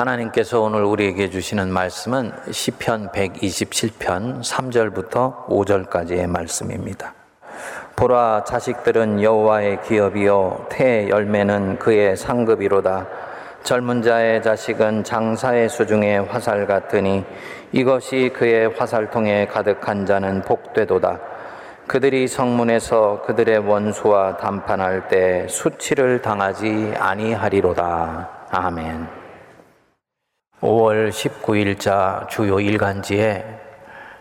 하나님께서 오늘 우리에게 주시는 말씀은 시편 127편 3절부터 5절까지의 말씀입니다. 보라 자식들은 여호와의 기업이요 태 열매는 그의 상급이로다. 젊은 자의 자식은 장사의 수중에 화살 같으니 이것이 그의 화살통에 가득한 자는 복되도다. 그들이 성문에서 그들의 원수와 담판할 때 수치를 당하지 아니하리로다. 아멘. 5월 19일자 주요 일간지에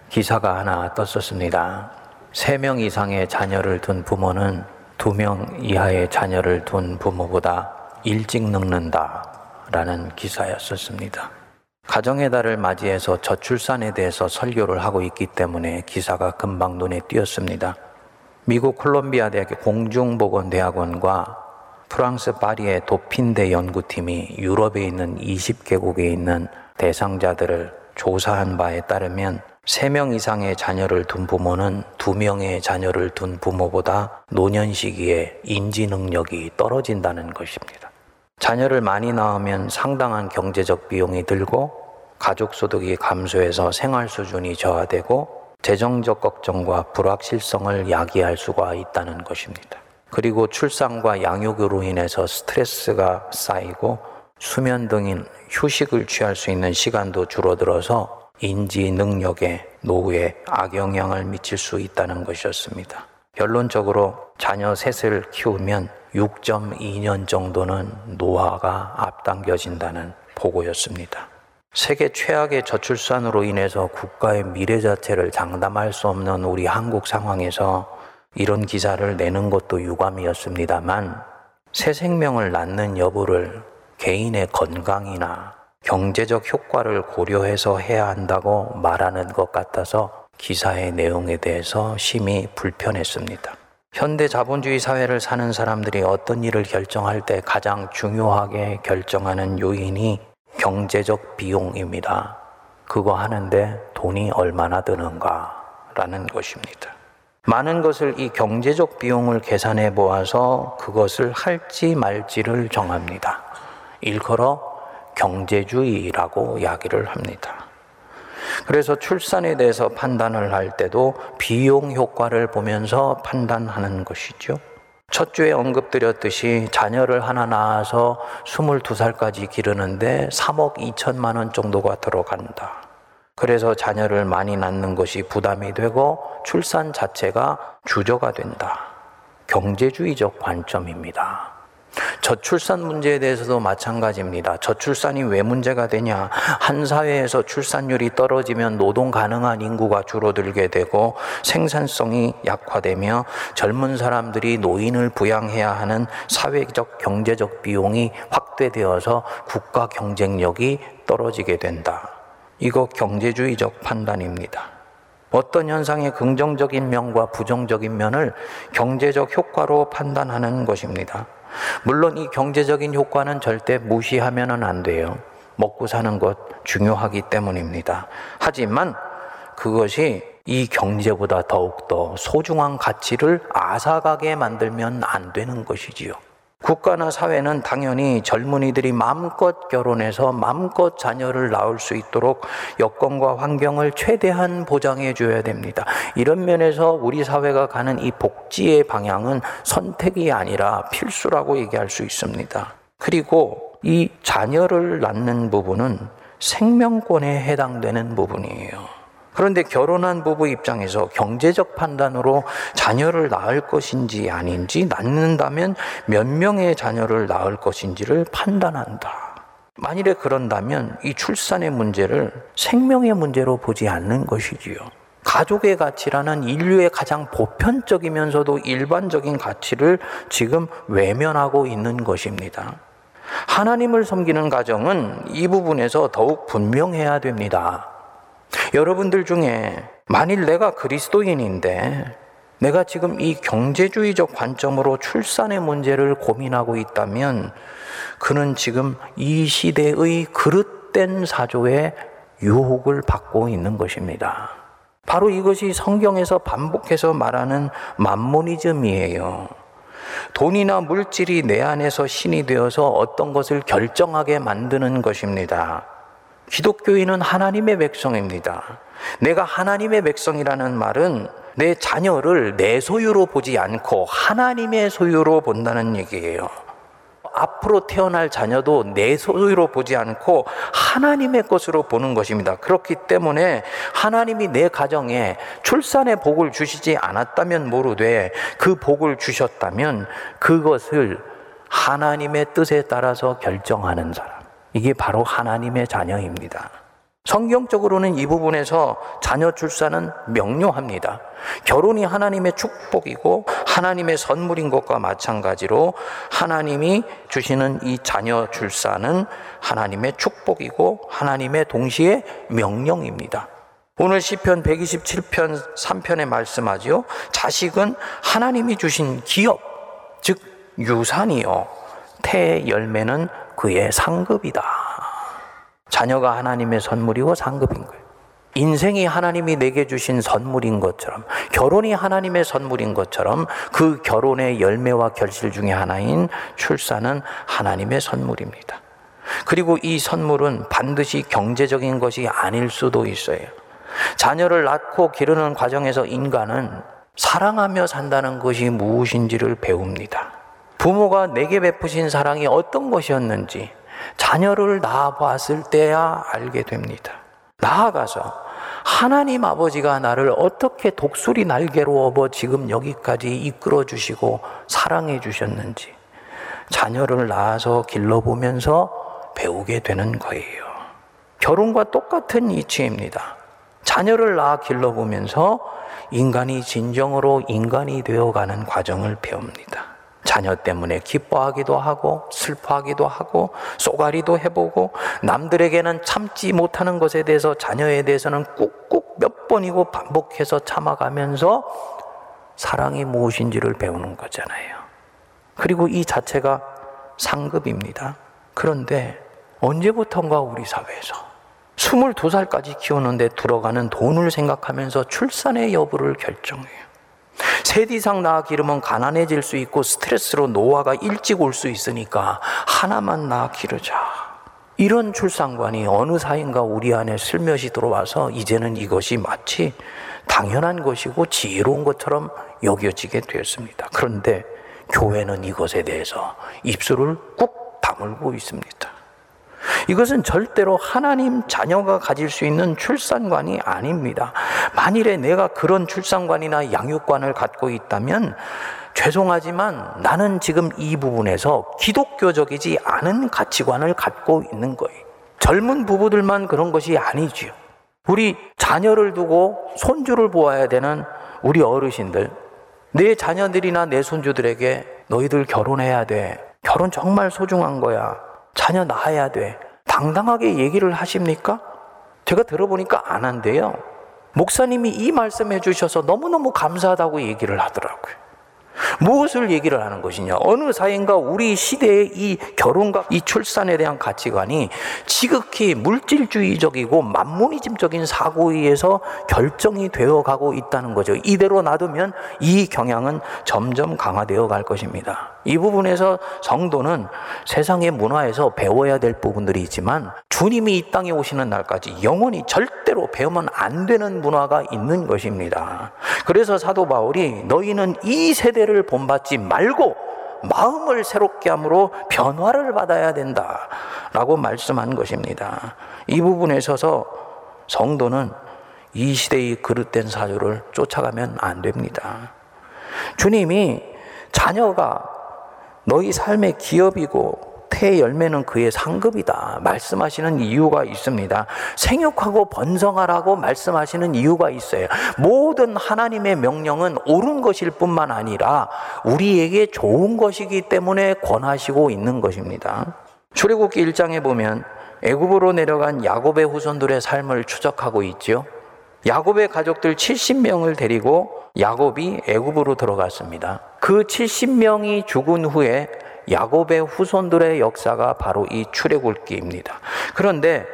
기사가 하나 떴었습니다. 3명 이상의 자녀를 둔 부모는 2명 이하의 자녀를 둔 부모보다 일찍 늙는다. 라는 기사였었습니다. 가정의 달을 맞이해서 저출산에 대해서 설교를 하고 있기 때문에 기사가 금방 눈에 띄었습니다. 미국 콜롬비아 대학의 공중보건대학원과 프랑스 파리의 도핀대 연구팀이 유럽에 있는 20개국에 있는 대상자들을 조사한 바에 따르면 3명 이상의 자녀를 둔 부모는 2명의 자녀를 둔 부모보다 노년 시기에 인지 능력이 떨어진다는 것입니다. 자녀를 많이 낳으면 상당한 경제적 비용이 들고 가족 소득이 감소해서 생활 수준이 저하되고 재정적 걱정과 불확실성을 야기할 수가 있다는 것입니다. 그리고 출산과 양육으로 인해서 스트레스가 쌓이고 수면 등인 휴식을 취할 수 있는 시간도 줄어들어서 인지 능력에 노후에 악영향을 미칠 수 있다는 것이었습니다. 결론적으로 자녀 셋을 키우면 6.2년 정도는 노화가 앞당겨진다는 보고였습니다. 세계 최악의 저출산으로 인해서 국가의 미래 자체를 장담할 수 없는 우리 한국 상황에서 이런 기사를 내는 것도 유감이었습니다만 새 생명을 낳는 여부를 개인의 건강이나 경제적 효과를 고려해서 해야 한다고 말하는 것 같아서 기사의 내용에 대해서 심히 불편했습니다. 현대 자본주의 사회를 사는 사람들이 어떤 일을 결정할 때 가장 중요하게 결정하는 요인이 경제적 비용입니다. 그거 하는데 돈이 얼마나 드는가라는 것입니다. 많은 것을 이 경제적 비용을 계산해 보아서 그것을 할지 말지를 정합니다. 일컬어 경제주의라고 이야기를 합니다. 그래서 출산에 대해서 판단을 할 때도 비용 효과를 보면서 판단하는 것이죠. 첫 주에 언급드렸듯이 자녀를 하나 낳아서 22살까지 기르는데 3억 2천만 원 정도가 들어간다. 그래서 자녀를 많이 낳는 것이 부담이 되고 출산 자체가 주저가 된다. 경제주의적 관점입니다. 저출산 문제에 대해서도 마찬가지입니다. 저출산이 왜 문제가 되냐? 한 사회에서 출산율이 떨어지면 노동 가능한 인구가 줄어들게 되고 생산성이 약화되며 젊은 사람들이 노인을 부양해야 하는 사회적 경제적 비용이 확대되어서 국가 경쟁력이 떨어지게 된다. 이거 경제주의적 판단입니다. 어떤 현상의 긍정적인 면과 부정적인 면을 경제적 효과로 판단하는 것입니다. 물론 이 경제적인 효과는 절대 무시하면 안 돼요. 먹고 사는 것 중요하기 때문입니다. 하지만 그것이 이 경제보다 더욱더 소중한 가치를 앗아가게 만들면 안 되는 것이지요. 국가나 사회는 당연히 젊은이들이 마음껏 결혼해서 마음껏 자녀를 낳을 수 있도록 여건과 환경을 최대한 보장해 줘야 됩니다. 이런 면에서 우리 사회가 가는 이 복지의 방향은 선택이 아니라 필수라고 얘기할 수 있습니다. 그리고 이 자녀를 낳는 부분은 생명권에 해당되는 부분이에요. 그런데 결혼한 부부 입장에서 경제적 판단으로 자녀를 낳을 것인지 아닌지 낳는다면 몇 명의 자녀를 낳을 것인지를 판단한다. 만일에 그런다면 이 출산의 문제를 생명의 문제로 보지 않는 것이지요. 가족의 가치라는 인류의 가장 보편적이면서도 일반적인 가치를 지금 외면하고 있는 것입니다. 하나님을 섬기는 가정은 이 부분에서 더욱 분명해야 됩니다. 여러분들 중에 만일 내가 그리스도인인데 내가 지금 이 경제주의적 관점으로 출산의 문제를 고민하고 있다면 그는 지금 이 시대의 그릇된 사조에 유혹을 받고 있는 것입니다. 바로 이것이 성경에서 반복해서 말하는 만모니즘이에요. 돈이나 물질이 내 안에서 신이 되어서 어떤 것을 결정하게 만드는 것입니다. 기독교인은 하나님의 백성입니다. 내가 하나님의 백성이라는 말은 내 자녀를 내 소유로 보지 않고 하나님의 소유로 본다는 얘기예요. 앞으로 태어날 자녀도 내 소유로 보지 않고 하나님의 것으로 보는 것입니다. 그렇기 때문에 하나님이 내 가정에 출산의 복을 주시지 않았다면 모르되 그 복을 주셨다면 그것을 하나님의 뜻에 따라서 결정하는 사람. 이게 바로 하나님의 자녀입니다. 성경적으로는 이 부분에서 자녀 출산은 명료합니다. 결혼이 하나님의 축복이고 하나님의 선물인 것과 마찬가지로 하나님이 주시는 이 자녀 출산은 하나님의 축복이고 하나님의 동시에 명령입니다. 오늘 시편 127편 3편에 말씀하지요. 자식은 하나님이 주신 기업, 즉 유산이요. 태 열매는 그의 상급이다. 자녀가 하나님의 선물이고 상급인 거예요. 인생이 하나님이 내게 주신 선물인 것처럼, 결혼이 하나님의 선물인 것처럼 그 결혼의 열매와 결실 중의 하나인 출산은 하나님의 선물입니다. 그리고 이 선물은 반드시 경제적인 것이 아닐 수도 있어요. 자녀를 낳고 기르는 과정에서 인간은 사랑하며 산다는 것이 무엇인지를 배웁니다. 부모가 내게 베푸신 사랑이 어떤 것이었는지, 자녀를 낳아봤을 때야 알게 됩니다. 나아가서 하나님 아버지가 나를 어떻게 독수리 날개로 업어 지금 여기까지 이끌어 주시고 사랑해 주셨는지 자녀를 낳아서 길러보면서 배우게 되는 거예요. 결혼과 똑같은 이치입니다. 자녀를 낳아 길러보면서 인간이 진정으로 인간이 되어가는 과정을 배웁니다. 자녀 때문에 기뻐하기도 하고 슬퍼하기도 하고 쏘가리도 해보고 남들에게는 참지 못하는 것에 대해서 자녀에 대해서는 꾹꾹 몇 번이고 반복해서 참아가면서 사랑이 무엇인지를 배우는 거잖아요. 그리고 이 자체가 상급입니다. 그런데 언제부턴가 우리 사회에서 22살까지 키우는데 들어가는 돈을 생각하면서 출산의 여부를 결정해요. 셋 이상 낳아 기르면 가난해질 수 있고 스트레스로 노화가 일찍 올 수 있으니까 하나만 낳아 기르자. 이런 출산관이 어느 사인가 우리 안에 슬며시 들어와서 이제는 이것이 마치 당연한 것이고 지혜로운 것처럼 여겨지게 되었습니다. 그런데 교회는 이것에 대해서 입술을 꾹 다물고 있습니다. 이것은 절대로 하나님 자녀가 가질 수 있는 출산관이 아닙니다. 만일에 내가 그런 출산관이나 양육관을 갖고 있다면 죄송하지만 나는 지금 이 부분에서 기독교적이지 않은 가치관을 갖고 있는 거예요. 젊은 부부들만 그런 것이 아니지요. 우리 자녀를 두고 손주를 보아야 되는 우리 어르신들, 내 자녀들이나 내 손주들에게 너희들 결혼해야 돼. 결혼 정말 소중한 거야. 자녀 낳아야 돼. 당당하게 얘기를 하십니까? 제가 들어보니까 안 한대요. 목사님이 이 말씀해 주셔서 너무너무 감사하다고 얘기를 하더라고요. 무엇을 얘기를 하는 것이냐? 어느 사인가 우리 시대의 이 결혼과 이 출산에 대한 가치관이 지극히 물질주의적이고 만모니즘적인 사고에 의해서 결정이 되어 가고 있다는 거죠. 이대로 놔두면 이 경향은 점점 강화되어 갈 것입니다. 이 부분에서 성도는 세상의 문화에서 배워야 될 부분들이 있지만 주님이 이 땅에 오시는 날까지 영원히 절대로 배우면 안 되는 문화가 있는 것입니다. 그래서 사도 바울이 너희는 이 세대를 본받지 말고 마음을 새롭게 함으로 변화를 받아야 된다. 라고 말씀한 것입니다. 이 부분에 있어서 성도는 이 시대의 그릇된 사주를 쫓아가면 안 됩니다. 주님이 자녀가 너희 삶의 기업이고 태 열매는 그의 상급이다. 말씀하시는 이유가 있습니다. 생육하고 번성하라고 말씀하시는 이유가 있어요. 모든 하나님의 명령은 옳은 것일 뿐만 아니라 우리에게 좋은 것이기 때문에 권하시고 있는 것입니다. 출애굽기 1장에 보면 애굽으로 내려간 야곱의 후손들의 삶을 추적하고 있지요. 야곱의 가족들 70명을 데리고 야곱이 애굽으로 들어갔습니다. 그 70명이 죽은 후에 야곱의 후손들의 역사가 바로 이 출애굽기입니다. 그런데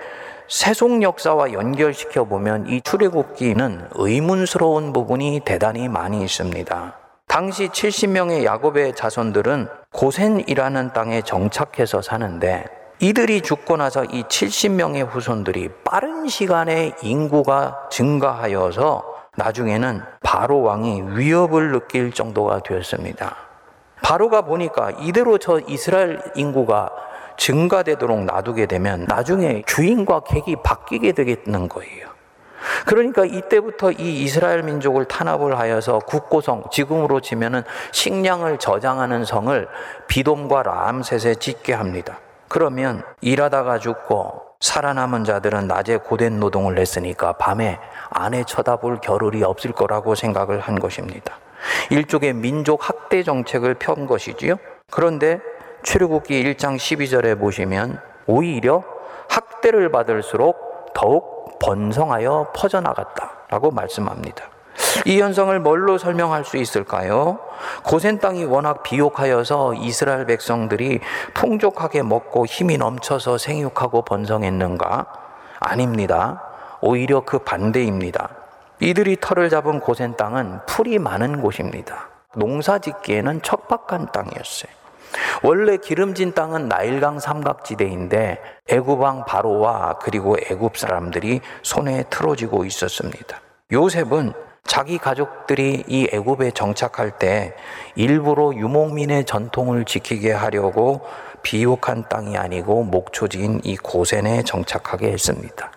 세속 역사와 연결시켜 보면 이 출애굽기는 의문스러운 부분이 대단히 많이 있습니다. 당시 70명의 야곱의 자손들은 고센이라는 땅에 정착해서 사는데 이들이 죽고 나서 이 70명의 후손들이 빠른 시간에 인구가 증가하여서 나중에는 바로 왕이 위협을 느낄 정도가 되었습니다. 바로가 보니까 이대로 저 이스라엘 인구가 증가되도록 놔두게 되면 나중에 주인과 객이 바뀌게 되겠는 거예요. 그러니까 이때부터 이 이스라엘 민족을 탄압을 하여서 국고성, 지금으로 치면은 식량을 저장하는 성을 비돔과 라암셋에 짓게 합니다. 그러면 일하다가 죽고 살아남은 자들은 낮에 고된 노동을 했으니까 밤에 아내 쳐다볼 겨를이 없을 거라고 생각을 한 것입니다. 일종의 민족 학대 정책을 편 것이지요. 그런데 출애굽기 1장 12절에 보시면 오히려 학대를 받을수록 더욱 번성하여 퍼져나갔다라고 말씀합니다. 이 현상을 뭘로 설명할 수 있을까요? 고센 땅이 워낙 비옥하여서 이스라엘 백성들이 풍족하게 먹고 힘이 넘쳐서 생육하고 번성했는가? 아닙니다. 오히려 그 반대입니다. 이들이 털을 잡은 고센 땅은 풀이 많은 곳입니다. 농사 짓기에는 척박한 땅이었어요. 원래 기름진 땅은 나일강 삼각지대인데 애굽왕 바로와 그리고 애굽 사람들이 손에 틀어지고 있었습니다. 요셉은 자기 가족들이 이 애굽에 정착할 때 일부러 유목민의 전통을 지키게 하려고 비옥한 땅이 아니고 목초지인 이 고센에 정착하게 했습니다.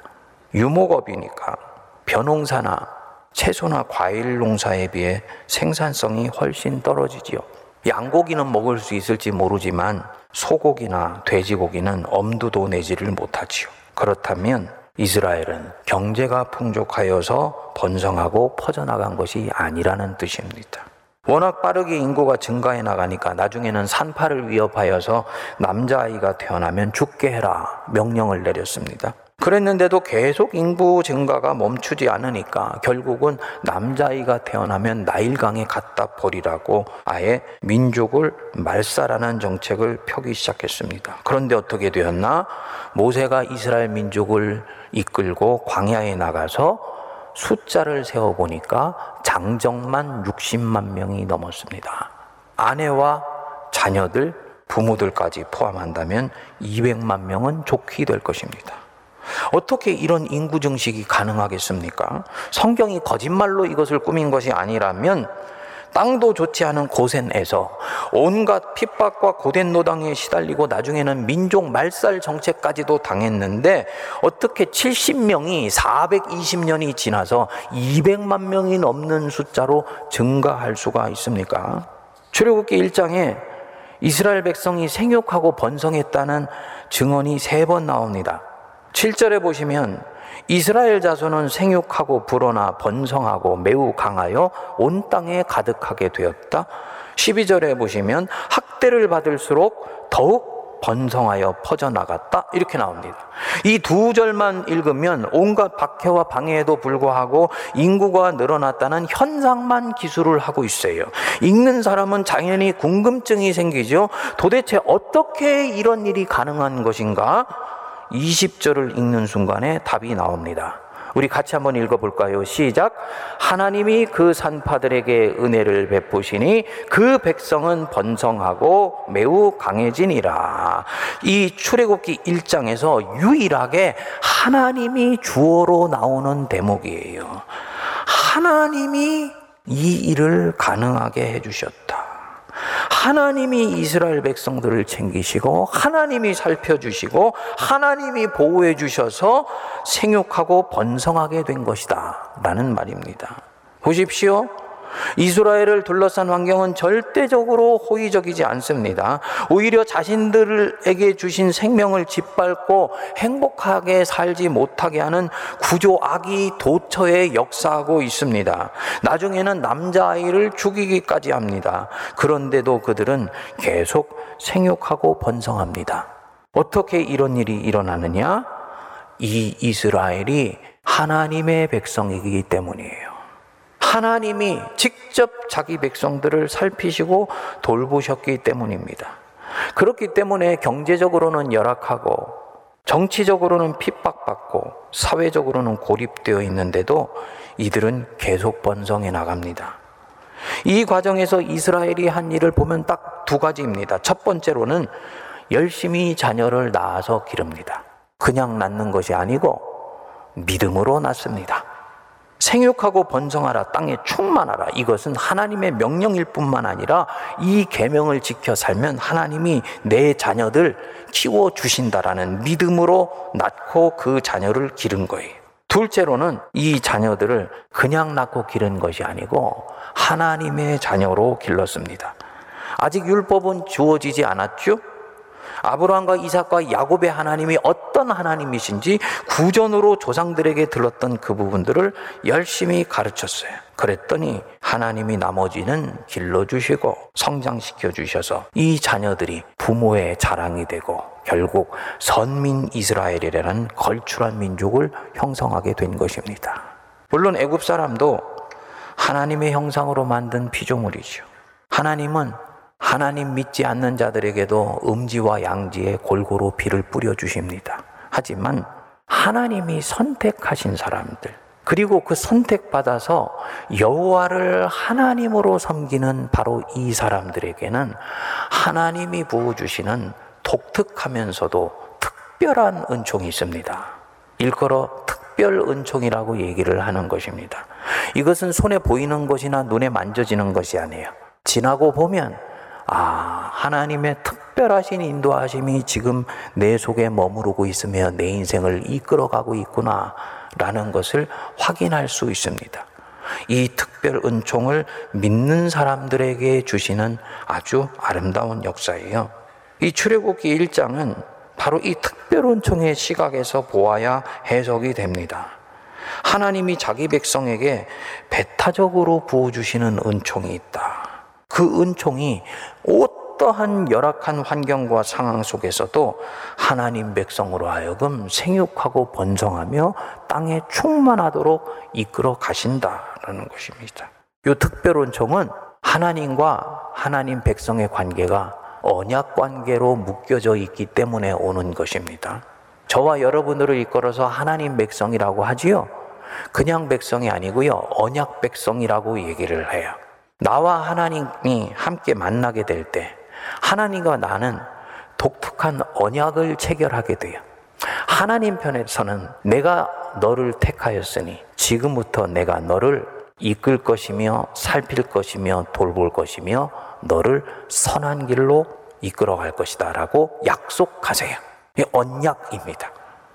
유목업이니까 벼농사나 채소나 과일 농사에 비해 생산성이 훨씬 떨어지지요. 양고기는 먹을 수 있을지 모르지만 소고기나 돼지고기는 엄두도 내지를 못하지요. 그렇다면 이스라엘은 경제가 풍족하여서 번성하고 퍼져나간 것이 아니라는 뜻입니다. 워낙 빠르게 인구가 증가해 나가니까 나중에는 산파를 위협하여서 남자아이가 태어나면 죽게 해라 명령을 내렸습니다. 그랬는데도 계속 인구 증가가 멈추지 않으니까 결국은 남자아이가 태어나면 나일강에 갖다 버리라고 아예 민족을 말살하는 정책을 펴기 시작했습니다. 그런데 어떻게 되었나? 모세가 이스라엘 민족을 이끌고 광야에 나가서 숫자를 세어보니까 장정만 60만 명이 넘었습니다. 아내와 자녀들, 부모들까지 포함한다면 200만 명은 좋게 될 것입니다. 어떻게 이런 인구 증식이 가능하겠습니까? 성경이 거짓말로 이것을 꾸민 것이 아니라면 땅도 좋지 않은 고센에서 온갖 핍박과 고된 노당에 시달리고 나중에는 민족 말살 정책까지도 당했는데 어떻게 70명이 420년이 지나서 200만 명이 넘는 숫자로 증가할 수가 있습니까? 출애굽기 1장에 이스라엘 백성이 생육하고 번성했다는 증언이 세 번 나옵니다. 7절에 보시면 이스라엘 자손은 생육하고 불어나 번성하고 매우 강하여 온 땅에 가득하게 되었다. 12절에 보시면 학대를 받을수록 더욱 번성하여 퍼져나갔다. 이렇게 나옵니다. 이 두 절만 읽으면 온갖 박해와 방해에도 불구하고 인구가 늘어났다는 현상만 기술을 하고 있어요. 읽는 사람은 당연히 궁금증이 생기죠. 도대체 어떻게 이런 일이 가능한 것인가? 20절을 읽는 순간에 답이 나옵니다. 우리 같이 한번 읽어볼까요? 시작. 하나님이 그 산파들에게 은혜를 베푸시니 그 백성은 번성하고 매우 강해지니라. 이 출애굽기 1장에서 유일하게 하나님이 주어로 나오는 대목이에요. 하나님이 이 일을 가능하게 해주셨다. 하나님이 이스라엘 백성들을 챙기시고 하나님이 살펴주시고 하나님이 보호해 주셔서 생육하고 번성하게 된 것이다. 라는 말입니다. 보십시오. 이스라엘을 둘러싼 환경은 절대적으로 호의적이지 않습니다. 오히려 자신들에게 주신 생명을 짓밟고 행복하게 살지 못하게 하는 구조 악이 도처에 역사하고 있습니다. 나중에는 남자아이를 죽이기까지 합니다. 그런데도 그들은 계속 생육하고 번성합니다. 어떻게 이런 일이 일어나느냐? 이 이스라엘이 하나님의 백성이기 때문이에요. 하나님이 직접 자기 백성들을 살피시고 돌보셨기 때문입니다. 그렇기 때문에 경제적으로는 열악하고 정치적으로는 핍박받고 사회적으로는 고립되어 있는데도 이들은 계속 번성해 나갑니다. 이 과정에서 이스라엘이 한 일을 보면 딱 두 가지입니다. 첫 번째로는 열심히 자녀를 낳아서 기릅니다. 그냥 낳는 것이 아니고 믿음으로 낳습니다. 생육하고 번성하라 땅에 충만하라 이것은 하나님의 명령일 뿐만 아니라 이 계명을 지켜 살면 하나님이 내 자녀들 키워 주신다라는 믿음으로 낳고 그 자녀를 기른 거예요. 둘째로는 이 자녀들을 그냥 낳고 기른 것이 아니고 하나님의 자녀로 길렀습니다. 아직 율법은 주어지지 않았죠? 아브라함과 이삭과 야곱의 하나님이 어떤 하나님이신지 구전으로 조상들에게 들렀던 그 부분들을 열심히 가르쳤어요. 그랬더니 하나님이 나머지는 길러주시고 성장시켜 주셔서 이 자녀들이 부모의 자랑이 되고 결국 선민 이스라엘이라는 걸출한 민족을 형성하게 된 것입니다. 물론 애굽 사람도 하나님의 형상으로 만든 피조물이죠. 하나님은 하나님 믿지 않는 자들에게도 음지와 양지에 골고루 비를 뿌려 주십니다. 하지만 하나님이 선택하신 사람들 그리고 그 선택받아서 여호와를 하나님으로 섬기는 바로 이 사람들에게는 하나님이 부어 주시는 독특하면서도 특별한 은총이 있습니다. 일컬어 특별 은총이라고 얘기를 하는 것입니다. 이것은 손에 보이는 것이나 눈에 만져지는 것이 아니에요. 지나고 보면 아, 하나님의 특별하신 인도하심이 지금 내 속에 머무르고 있으며 내 인생을 이끌어가고 있구나. 라는 것을 확인할 수 있습니다. 이 특별 은총을 믿는 사람들에게 주시는 아주 아름다운 역사예요. 이 출애굽기 1장은 바로 이 특별 은총의 시각에서 보아야 해석이 됩니다. 하나님이 자기 백성에게 배타적으로 부어 주시는 은총이 있다. 그 은총이 어떠한 열악한 환경과 상황 속에서도 하나님 백성으로 하여금 생육하고 번성하며 땅에 충만하도록 이끌어 가신다라는 것입니다. 이 특별 은총은 하나님과 하나님 백성의 관계가 언약 관계로 묶여져 있기 때문에 오는 것입니다. 저와 여러분들을 이끌어서 하나님 백성이라고 하지요. 그냥 백성이 아니고요. 언약 백성이라고 얘기를 해요. 나와 하나님이 함께 만나게 될 때 하나님과 나는 독특한 언약을 체결하게 돼요. 하나님 편에서는 내가 너를 택하였으니 지금부터 내가 너를 이끌 것이며 살필 것이며 돌볼 것이며 너를 선한 길로 이끌어 갈 것이다 라고 약속하세요. 이 언약입니다.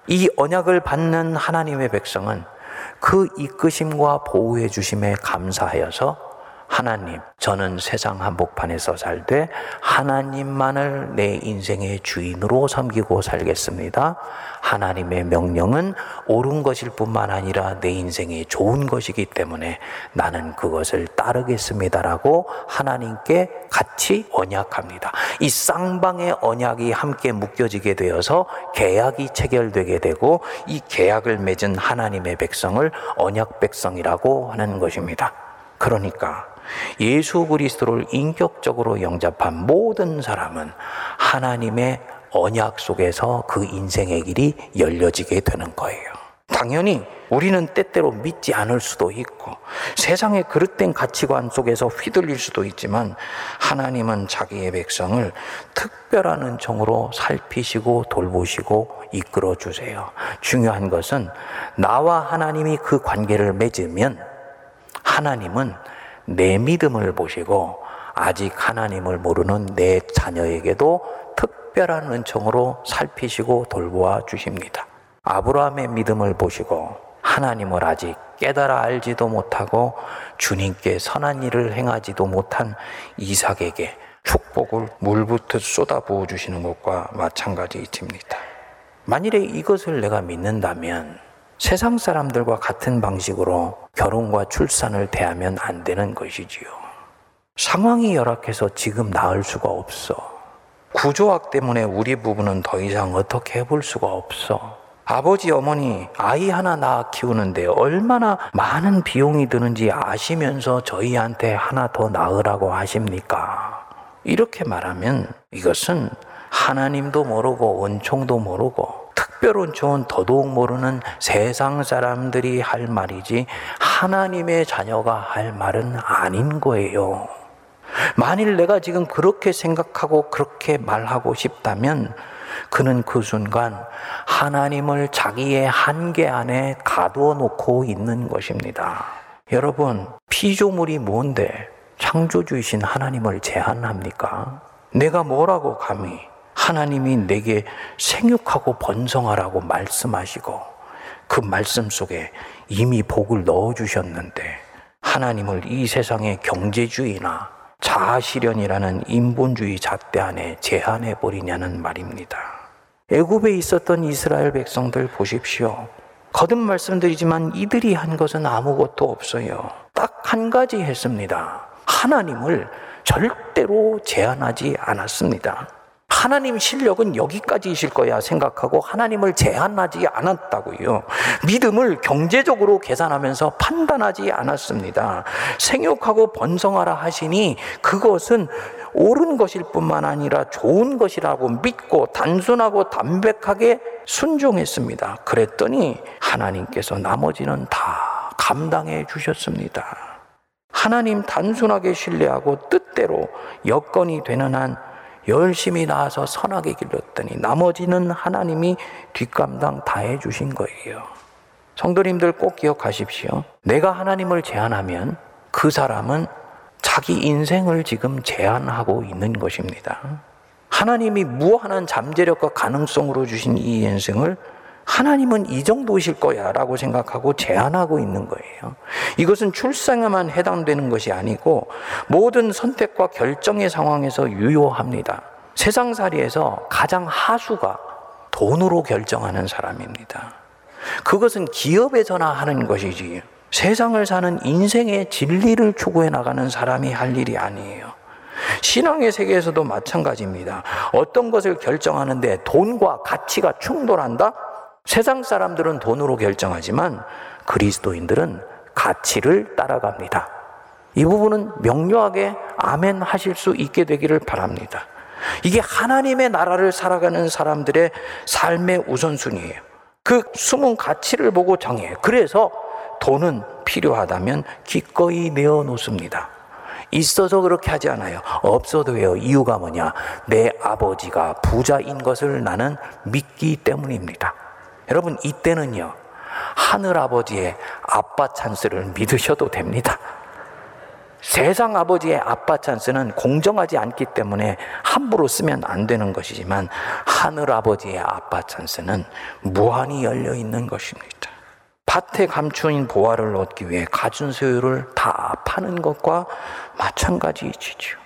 이 언약을 받는 하나님의 백성은 그 이끄심과 보호해 주심에 감사하여서 하나님, 저는 세상 한복판에서 살되 하나님만을 내 인생의 주인으로 섬기고 살겠습니다. 하나님의 명령은 옳은 것일 뿐만 아니라 내 인생에 좋은 것이기 때문에 나는 그것을 따르겠습니다라고 하나님께 같이 언약합니다. 이 쌍방의 언약이 함께 묶여지게 되어서 계약이 체결되게 되고 이 계약을 맺은 하나님의 백성을 언약 백성이라고 하는 것입니다. 그러니까 예수 그리스도를 인격적으로 영접한 모든 사람은 하나님의 언약 속에서 그 인생의 길이 열려지게 되는 거예요. 당연히 우리는 때때로 믿지 않을 수도 있고 세상의 그릇된 가치관 속에서 휘둘릴 수도 있지만 하나님은 자기의 백성을 특별한 은총으로 살피시고 돌보시고 이끌어 주세요. 중요한 것은 나와 하나님이 그 관계를 맺으면 하나님은 내 믿음을 보시고 아직 하나님을 모르는 내 자녀에게도 특별한 은총으로 살피시고 돌보아 주십니다. 아브라함의 믿음을 보시고 하나님을 아직 깨달아 알지도 못하고 주님께 선한 일을 행하지도 못한 이삭에게 축복을 물부터 쏟아부어 주시는 것과 마찬가지입니다. 만일에 이것을 내가 믿는다면 세상 사람들과 같은 방식으로 결혼과 출산을 대하면 안 되는 것이지요. 상황이 열악해서 지금 낳을 수가 없어. 구조학 때문에 우리 부부는 더 이상 어떻게 해볼 수가 없어. 아버지, 어머니, 아이 하나 낳아 키우는데 얼마나 많은 비용이 드는지 아시면서 저희한테 하나 더 낳으라고 하십니까? 이렇게 말하면 이것은 하나님도 모르고 원총도 모르고 특별한 좋은 더더욱 모르는 세상 사람들이 할 말이지 하나님의 자녀가 할 말은 아닌 거예요. 만일 내가 지금 그렇게 생각하고 그렇게 말하고 싶다면 그는 그 순간 하나님을 자기의 한계 안에 가두어 놓고 있는 것입니다. 여러분, 피조물이 뭔데 창조주이신 하나님을 제한합니까? 내가 뭐라고 감히 하나님이 내게 생육하고 번성하라고 말씀하시고 그 말씀 속에 이미 복을 넣어 주셨는데 하나님을 이 세상의 경제주의나 자아실현이라는 인본주의 잣대 안에 제한해 버리냐는 말입니다. 애굽에 있었던 이스라엘 백성들 보십시오. 거듭 말씀드리지만 이들이 한 것은 아무것도 없어요. 딱 한 가지 했습니다. 하나님을 절대로 제한하지 않았습니다. 하나님 실력은 여기까지이실 거야 생각하고 하나님을 제한하지 않았다고요. 믿음을 경제적으로 계산하면서 판단하지 않았습니다. 생육하고 번성하라 하시니 그것은 옳은 것일 뿐만 아니라 좋은 것이라고 믿고 단순하고 담백하게 순종했습니다. 그랬더니 하나님께서 나머지는 다 감당해 주셨습니다. 하나님 단순하게 신뢰하고 뜻대로 여건이 되는 한 열심히 나와서 선하게 길렀더니 나머지는 하나님이 뒷감당 다 해주신 거예요. 성도님들 꼭 기억하십시오. 내가 하나님을 제한하면 그 사람은 자기 인생을 지금 제한하고 있는 것입니다. 하나님이 무한한 잠재력과 가능성으로 주신 이 인생을 하나님은 이 정도실 거야 라고 생각하고 제한하고 있는 거예요. 이것은 출생에만 해당되는 것이 아니고 모든 선택과 결정의 상황에서 유효합니다. 세상살이에서 가장 하수가 돈으로 결정하는 사람입니다. 그것은 기업에서나 하는 것이지 세상을 사는 인생의 진리를 추구해 나가는 사람이 할 일이 아니에요. 신앙의 세계에서도 마찬가지입니다. 어떤 것을 결정하는데 돈과 가치가 충돌한다? 세상 사람들은 돈으로 결정하지만 그리스도인들은 가치를 따라갑니다. 이 부분은 명료하게 아멘 하실 수 있게 되기를 바랍니다. 이게 하나님의 나라를 살아가는 사람들의 삶의 우선순위예요. 그 숨은 가치를 보고 정해요. 그래서 돈은 필요하다면 기꺼이 내어 놓습니다. 있어서 그렇게 하지 않아요. 없어도 해요. 이유가 뭐냐? 내 아버지가 부자인 것을 나는 믿기 때문입니다. 여러분, 이때는요, 하늘 아버지의 아빠 찬스를 믿으셔도 됩니다. 세상 아버지의 아빠 찬스는 공정하지 않기 때문에 함부로 쓰면 안 되는 것이지만 하늘 아버지의 아빠 찬스는 무한히 열려 있는 것입니다. 밭에 감추인 보화를 얻기 위해 가진 소유를 다 파는 것과 마찬가지이지요.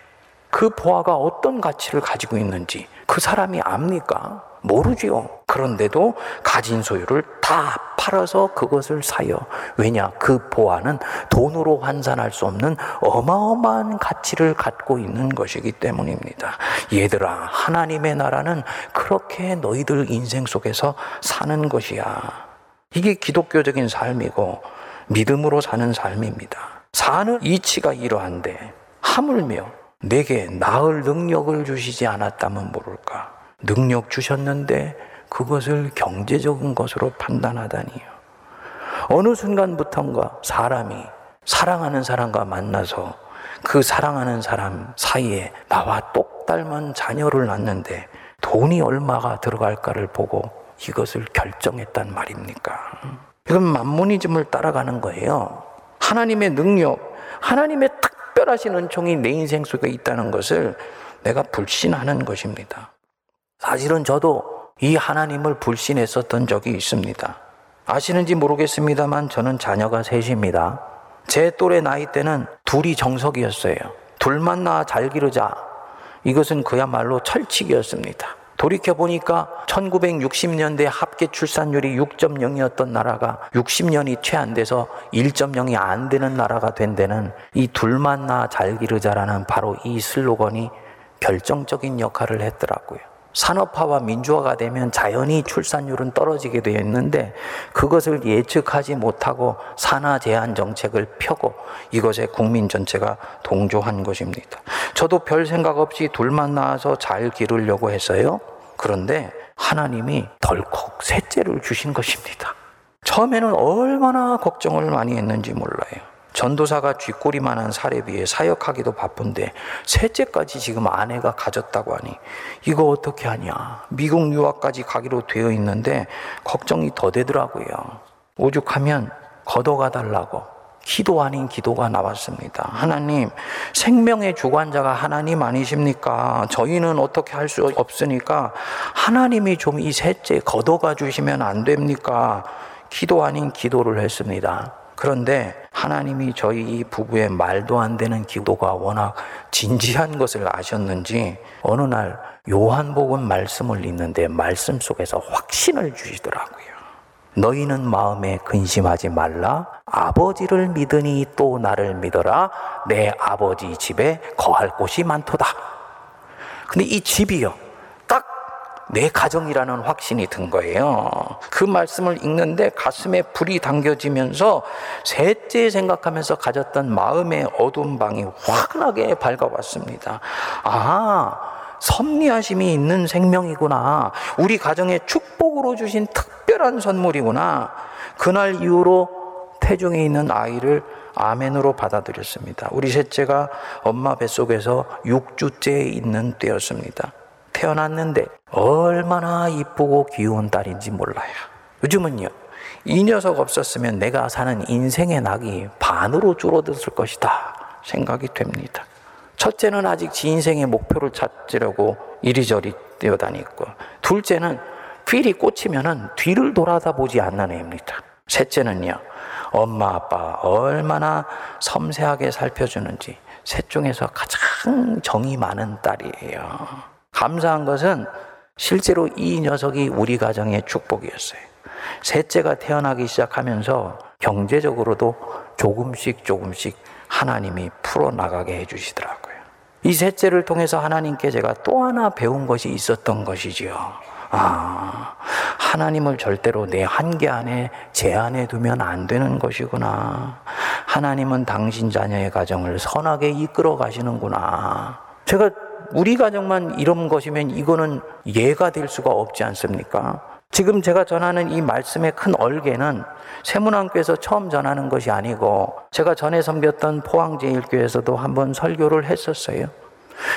그 보화가 어떤 가치를 가지고 있는지 그 사람이 압니까? 모르지요. 그런데도 가진 소유를 다 팔아서 그것을 사요. 왜냐? 그 보화는 돈으로 환산할 수 없는 어마어마한 가치를 갖고 있는 것이기 때문입니다. 얘들아, 하나님의 나라는 그렇게 너희들 인생 속에서 사는 것이야. 이게 기독교적인 삶이고 믿음으로 사는 삶입니다. 사는 이치가 이러한데 하물며 내게 나을 능력을 주시지 않았다면 모를까. 능력 주셨는데 그것을 경제적인 것으로 판단하다니요. 어느 순간부터인가 사람이 사랑하는 사람과 만나서 그 사랑하는 사람 사이에 나와 똑 닮은 자녀를 낳는데 돈이 얼마가 들어갈까를 보고 이것을 결정했단 말입니까? 이건 만문이즘을 따라가는 거예요. 하나님의 능력, 하나님의 특별하신 은총이 내 인생 속에 있다는 것을 내가 불신하는 것입니다. 사실은 저도 이 하나님을 불신했었던 적이 있습니다. 아시는지 모르겠습니다만 저는 자녀가 셋입니다. 제 또래 나이 때는 둘이 정석이었어요. 둘만 낳아 잘 기르자. 이것은 그야말로 철칙이었습니다. 돌이켜보니까 1960년대 합계 출산율이 6.0이었던 나라가 60년이 채 안 돼서 1.0이 안 되는 나라가 된 데는 이 둘만 낳아 잘 기르자라는 바로 이 슬로건이 결정적인 역할을 했더라고요. 산업화와 민주화가 되면 자연히 출산율은 떨어지게 되어 있는데 그것을 예측하지 못하고 산하 제한 정책을 펴고 이것에 국민 전체가 동조한 것입니다. 저도 별 생각 없이 둘만 낳아서 잘 기르려고 했어요. 그런데 하나님이 덜컥 셋째를 주신 것입니다. 처음에는 얼마나 걱정을 많이 했는지 몰라요. 전도사가 쥐꼬리만한 사례비에 사역하기도 바쁜데 셋째까지 지금 아내가 가졌다고 하니 이거 어떻게 하냐. 미국 유학까지 가기로 되어 있는데 걱정이 더 되더라고요. 오죽하면 걷어가 달라고 기도 아닌 기도가 나왔습니다. 하나님, 생명의 주관자가 하나님 아니십니까? 저희는 어떻게 할 수 없으니까 하나님이 좀 이 셋째 걷어가 주시면 안 됩니까? 기도 아닌 기도를 했습니다. 그런데 하나님이 저희 이 부부의 말도 안 되는 기도가 워낙 진지한 것을 아셨는지 어느 날 요한복음 말씀을 읽는데 말씀 속에서 확신을 주시더라고요. 너희는 마음에 근심하지 말라. 아버지를 믿으니 또 나를 믿어라. 내 아버지 집에 거할 곳이 많도다. 근데 이 집이요. 내 가정이라는 확신이 든 거예요. 그 말씀을 읽는데 가슴에 불이 당겨지면서 셋째 생각하면서 가졌던 마음의 어두운 방이 환하게 밝아왔습니다. 아, 섭리하심이 있는 생명이구나. 우리 가정에 축복으로 주신 특별한 선물이구나. 그날 이후로 태중에 있는 아이를 아멘으로 받아들였습니다. 우리 셋째가 엄마 뱃속에서 6주째 있는 때였습니다. 태어났는데 얼마나 이쁘고 귀여운 딸인지 몰라요. 요즘은요, 이 녀석 없었으면 내가 사는 인생의 낙이 반으로 줄어들었을 것이다 생각이 됩니다. 첫째는 아직 지 인생의 목표를 찾으려고 이리저리 뛰어다니고, 둘째는 필이 꽂히면은 뒤를 돌아다 보지 않는 애입니다. 셋째는요, 엄마 아빠 얼마나 섬세하게 살펴주는지 셋 중에서 가장 정이 많은 딸이에요. 감사한 것은 실제로 이 녀석이 우리 가정의 축복이었어요. 셋째가 태어나기 시작하면서 경제적으로도 조금씩 조금씩 하나님이 풀어나가게 해주시더라고요. 이 셋째를 통해서 하나님께 제가 또 하나 배운 것이 있었던 것이지요. 아, 하나님을 절대로 내 한계 안에 제한해 두면 안 되는 것이구나. 하나님은 당신 자녀의 가정을 선하게 이끌어 가시는구나. 제가 우리 가정만 이런 것이면 이거는 예가 될 수가 없지 않습니까? 지금 제가 전하는 이 말씀의 큰 얼개는 세문안교에서 처음 전하는 것이 아니고 제가 전에 섬겼던 포항제일교에서도 한번 설교를 했었어요.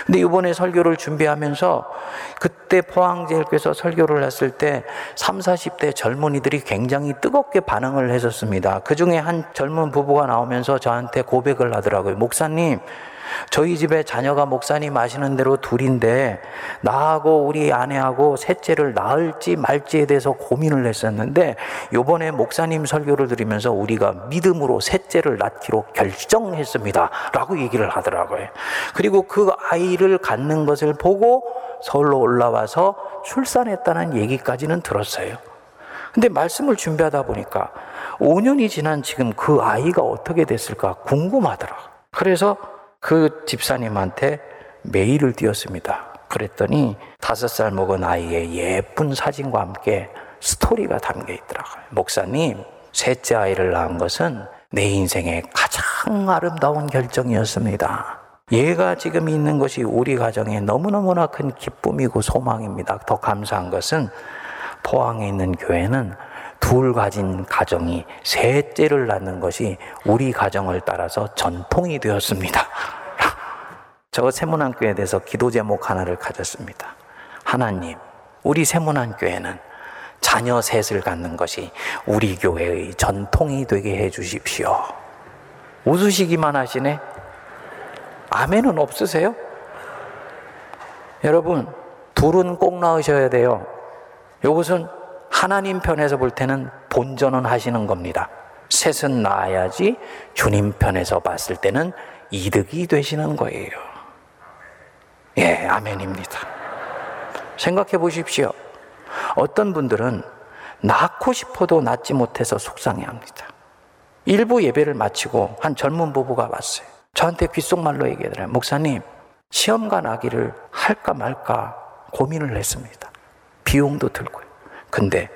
근데 이번에 설교를 준비하면서 그때 포항제일교에서 설교를 했을 때 3, 40대 젊은이들이 굉장히 뜨겁게 반응을 했었습니다. 그 중에 한 젊은 부부가 나오면서 저한테 고백을 하더라고요. 목사님, 저희 집에 자녀가 목사님 아시는 대로 둘인데 나하고 우리 아내하고 셋째를 낳을지 말지에 대해서 고민을 했었는데 요번에 목사님 설교를 들으면서 우리가 믿음으로 셋째를 낳기로 결정했습니다. 라고 얘기를 하더라고요. 그리고 그 아이를 갖는 것을 보고 서울로 올라와서 출산했다는 얘기까지는 들었어요. 근데 말씀을 준비하다 보니까 5년이 지난 지금 그 아이가 어떻게 됐을까 궁금하더라. 그래서 그 집사님한테 메일을 띄웠습니다. 그랬더니 다섯 살 먹은 아이의 예쁜 사진과 함께 스토리가 담겨 있더라고요. 목사님, 셋째 아이를 낳은 것은 내 인생의 가장 아름다운 결정이었습니다. 얘가 지금 있는 것이 우리 가정에 너무너무나 큰 기쁨이고 소망입니다. 더 감사한 것은 포항에 있는 교회는 둘 가진 가정이 셋째를 낳는 것이 우리 가정을 따라서 전통이 되었습니다. 저 세문안교회에 대해서 기도 제목 하나를 가졌습니다. 하나님, 우리 세문안교회는 자녀 셋을 갖는 것이 우리 교회의 전통이 되게 해 주십시오. 웃으시기만 하시네? 아멘은 없으세요? 여러분, 둘은 꼭 낳으셔야 돼요. 이것은 하나님 편에서 볼 때는 본전은 하시는 겁니다. 셋은 낳아야지 주님 편에서 봤을 때는 이득이 되시는 거예요. 예, 아멘입니다. 생각해 보십시오. 어떤 분들은 낳고 싶어도 낳지 못해서 속상해 합니다. 일부 예배를 마치고 한 젊은 부부가 왔어요. 저한테 귓속말로 얘기하더라고요. 목사님, 시험관 아기를 할까 말까 고민을 했습니다. 비용도 들고요. 근데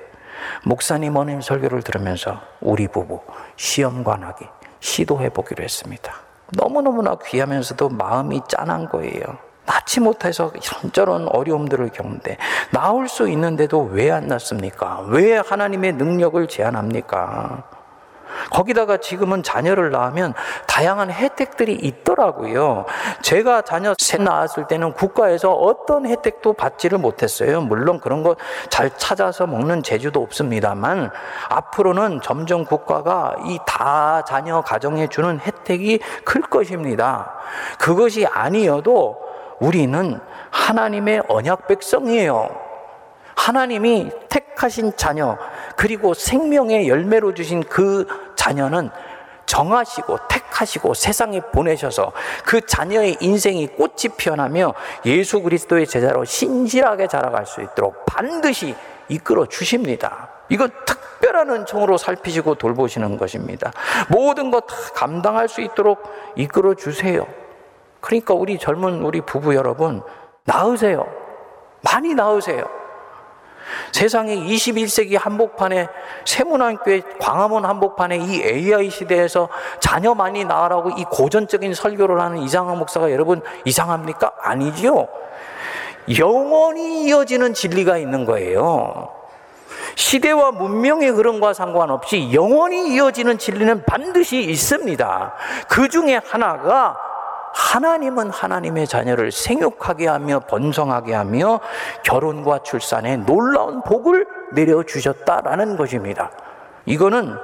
목사님 어님 설교를 들으면서 우리 부부 시험관하기 시도해 보기로 했습니다. 너무너무나 귀하면서도 마음이 짠한 거예요. 낳지 못해서 이런저런 어려움들을 겪는데 나올 수 있는데도 왜안 낳습니까? 왜 하나님의 능력을 제한합니까? 거기다가 지금은 자녀를 낳으면 다양한 혜택들이 있더라고요. 제가 자녀 셋 낳았을 때는 국가에서 어떤 혜택도 받지를 못했어요. 물론 그런 거 잘 찾아서 먹는 재주도 없습니다만 앞으로는 점점 국가가 이 다 자녀 가정에 주는 혜택이 클 것입니다. 그것이 아니어도 우리는 하나님의 언약 백성이에요. 하나님이 택하신 자녀, 그리고 생명의 열매로 주신 그 자녀는 정하시고 택하시고 세상에 보내셔서 그 자녀의 인생이 꽃이 피어나며 예수 그리스도의 제자로 신실하게 자라갈 수 있도록 반드시 이끌어 주십니다. 이건 특별한 은총으로 살피시고 돌보시는 것입니다. 모든 것 다 감당할 수 있도록 이끌어 주세요. 그러니까 우리 젊은 우리 부부 여러분, 나으세요. 많이 나으세요. 세상에 21세기 한복판에 세문안교회 광화문 한복판에 이 AI 시대에서 자녀 많이 낳으라고 이 고전적인 설교를 하는 이상한 목사가 여러분 이상합니까? 아니지요. 영원히 이어지는 진리가 있는 거예요. 시대와 문명의 흐름과 상관없이 영원히 이어지는 진리는 반드시 있습니다. 그 중에 하나가 하나님은 하나님의 자녀를 생육하게 하며 번성하게 하며 결혼과 출산에 놀라운 복을 내려주셨다라는 것입니다. 이거는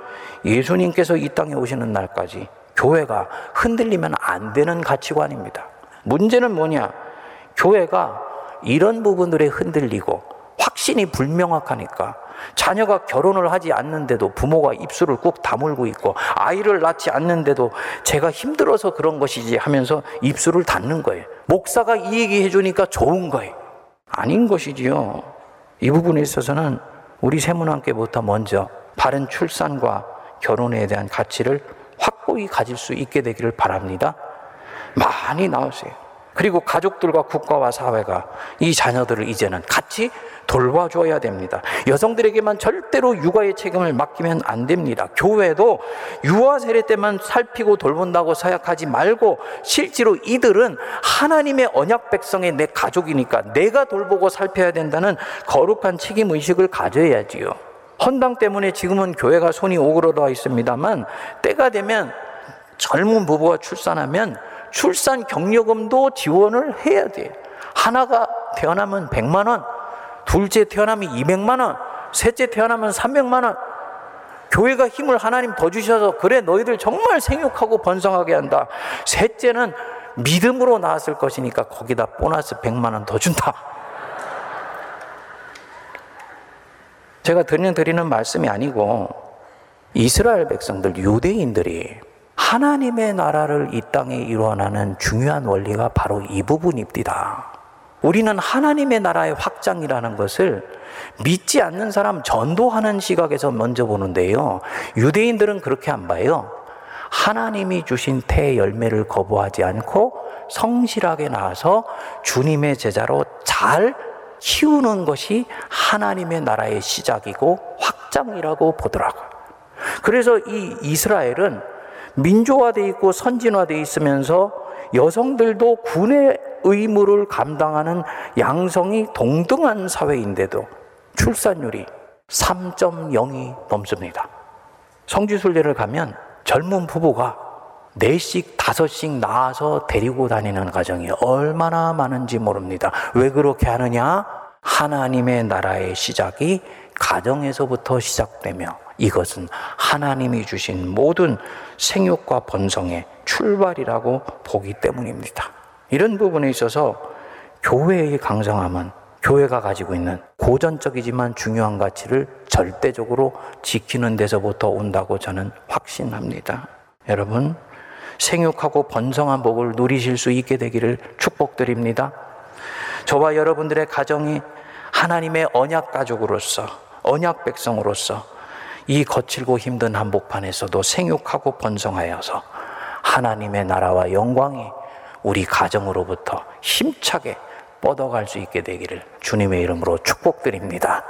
예수님께서 이 땅에 오시는 날까지 교회가 흔들리면 안 되는 가치관입니다. 문제는 뭐냐? 교회가 이런 부분들에 흔들리고 확신이 불명확하니까 자녀가 결혼을 하지 않는데도 부모가 입술을 꾹 다물고 있고 아이를 낳지 않는데도 제가 힘들어서 그런 것이지 하면서 입술을 닫는 거예요. 목사가 이 얘기 해 주니까 좋은 거예요. 아닌 것이지요. 이 부분에 있어서는 우리 세문학계부터 먼저 바른 출산과 결혼에 대한 가치를 확고히 가질 수 있게 되기를 바랍니다. 많이 나오세요. 그리고 가족들과 국가와 사회가 이 자녀들을 이제는 같이 돌봐줘야 됩니다. 여성들에게만 절대로 육아의 책임을 맡기면 안 됩니다. 교회도 유아 세례 때만 살피고 돌본다고 생각하지 말고 실제로 이들은 하나님의 언약 백성의 내 가족이니까 내가 돌보고 살펴야 된다는 거룩한 책임 의식을 가져야지요. 헌당 때문에 지금은 교회가 손이 오그러져 있습니다만 때가 되면 젊은 부부가 출산하면 출산 경력금도 지원을 해야 돼. 하나가 태어나면 100만 원, 둘째 태어나면 200만 원, 셋째 태어나면 300만 원. 교회가 힘을 하나님 더 주셔서 그래 너희들 정말 생육하고 번성하게 한다. 셋째는 믿음으로 나왔을 것이니까 거기다 보너스 100만 원 더 준다. 제가 드리는 드리는 말씀이 아니고 이스라엘 백성들 유대인들이 하나님의 나라를 이 땅에 이루어나는 중요한 원리가 바로 이 부분입니다. 우리는 하나님의 나라의 확장이라는 것을 믿지 않는 사람 전도하는 시각에서 먼저 보는데요. 유대인들은 그렇게 안 봐요. 하나님이 주신 태 열매를 거부하지 않고 성실하게 나와서 주님의 제자로 잘 키우는 것이 하나님의 나라의 시작이고 확장이라고 보더라고요. 그래서 이 이스라엘은 민주화돼 있고 선진화돼 있으면서 여성들도 군의 의무를 감당하는 양성이 동등한 사회인데도 출산율이 3.0이 넘습니다. 성지순례를 가면 젊은 부부가 넷씩 다섯씩 낳아서 데리고 다니는 가정이 얼마나 많은지 모릅니다. 왜 그렇게 하느냐? 하나님의 나라의 시작이 가정에서부터 시작되며 이것은 하나님이 주신 모든 생육과 번성의 출발이라고 보기 때문입니다. 이런 부분에 있어서 교회의 강성함은 교회가 가지고 있는 고전적이지만 중요한 가치를 절대적으로 지키는 데서부터 온다고 저는 확신합니다. 여러분, 생육하고 번성한 복을 누리실 수 있게 되기를 축복드립니다. 저와 여러분들의 가정이 하나님의 언약 가족으로서, 언약 백성으로서 이 거칠고 힘든 한복판에서도 생육하고 번성하여서 하나님의 나라와 영광이 우리 가정으로부터 힘차게 뻗어갈 수 있게 되기를 주님의 이름으로 축복드립니다.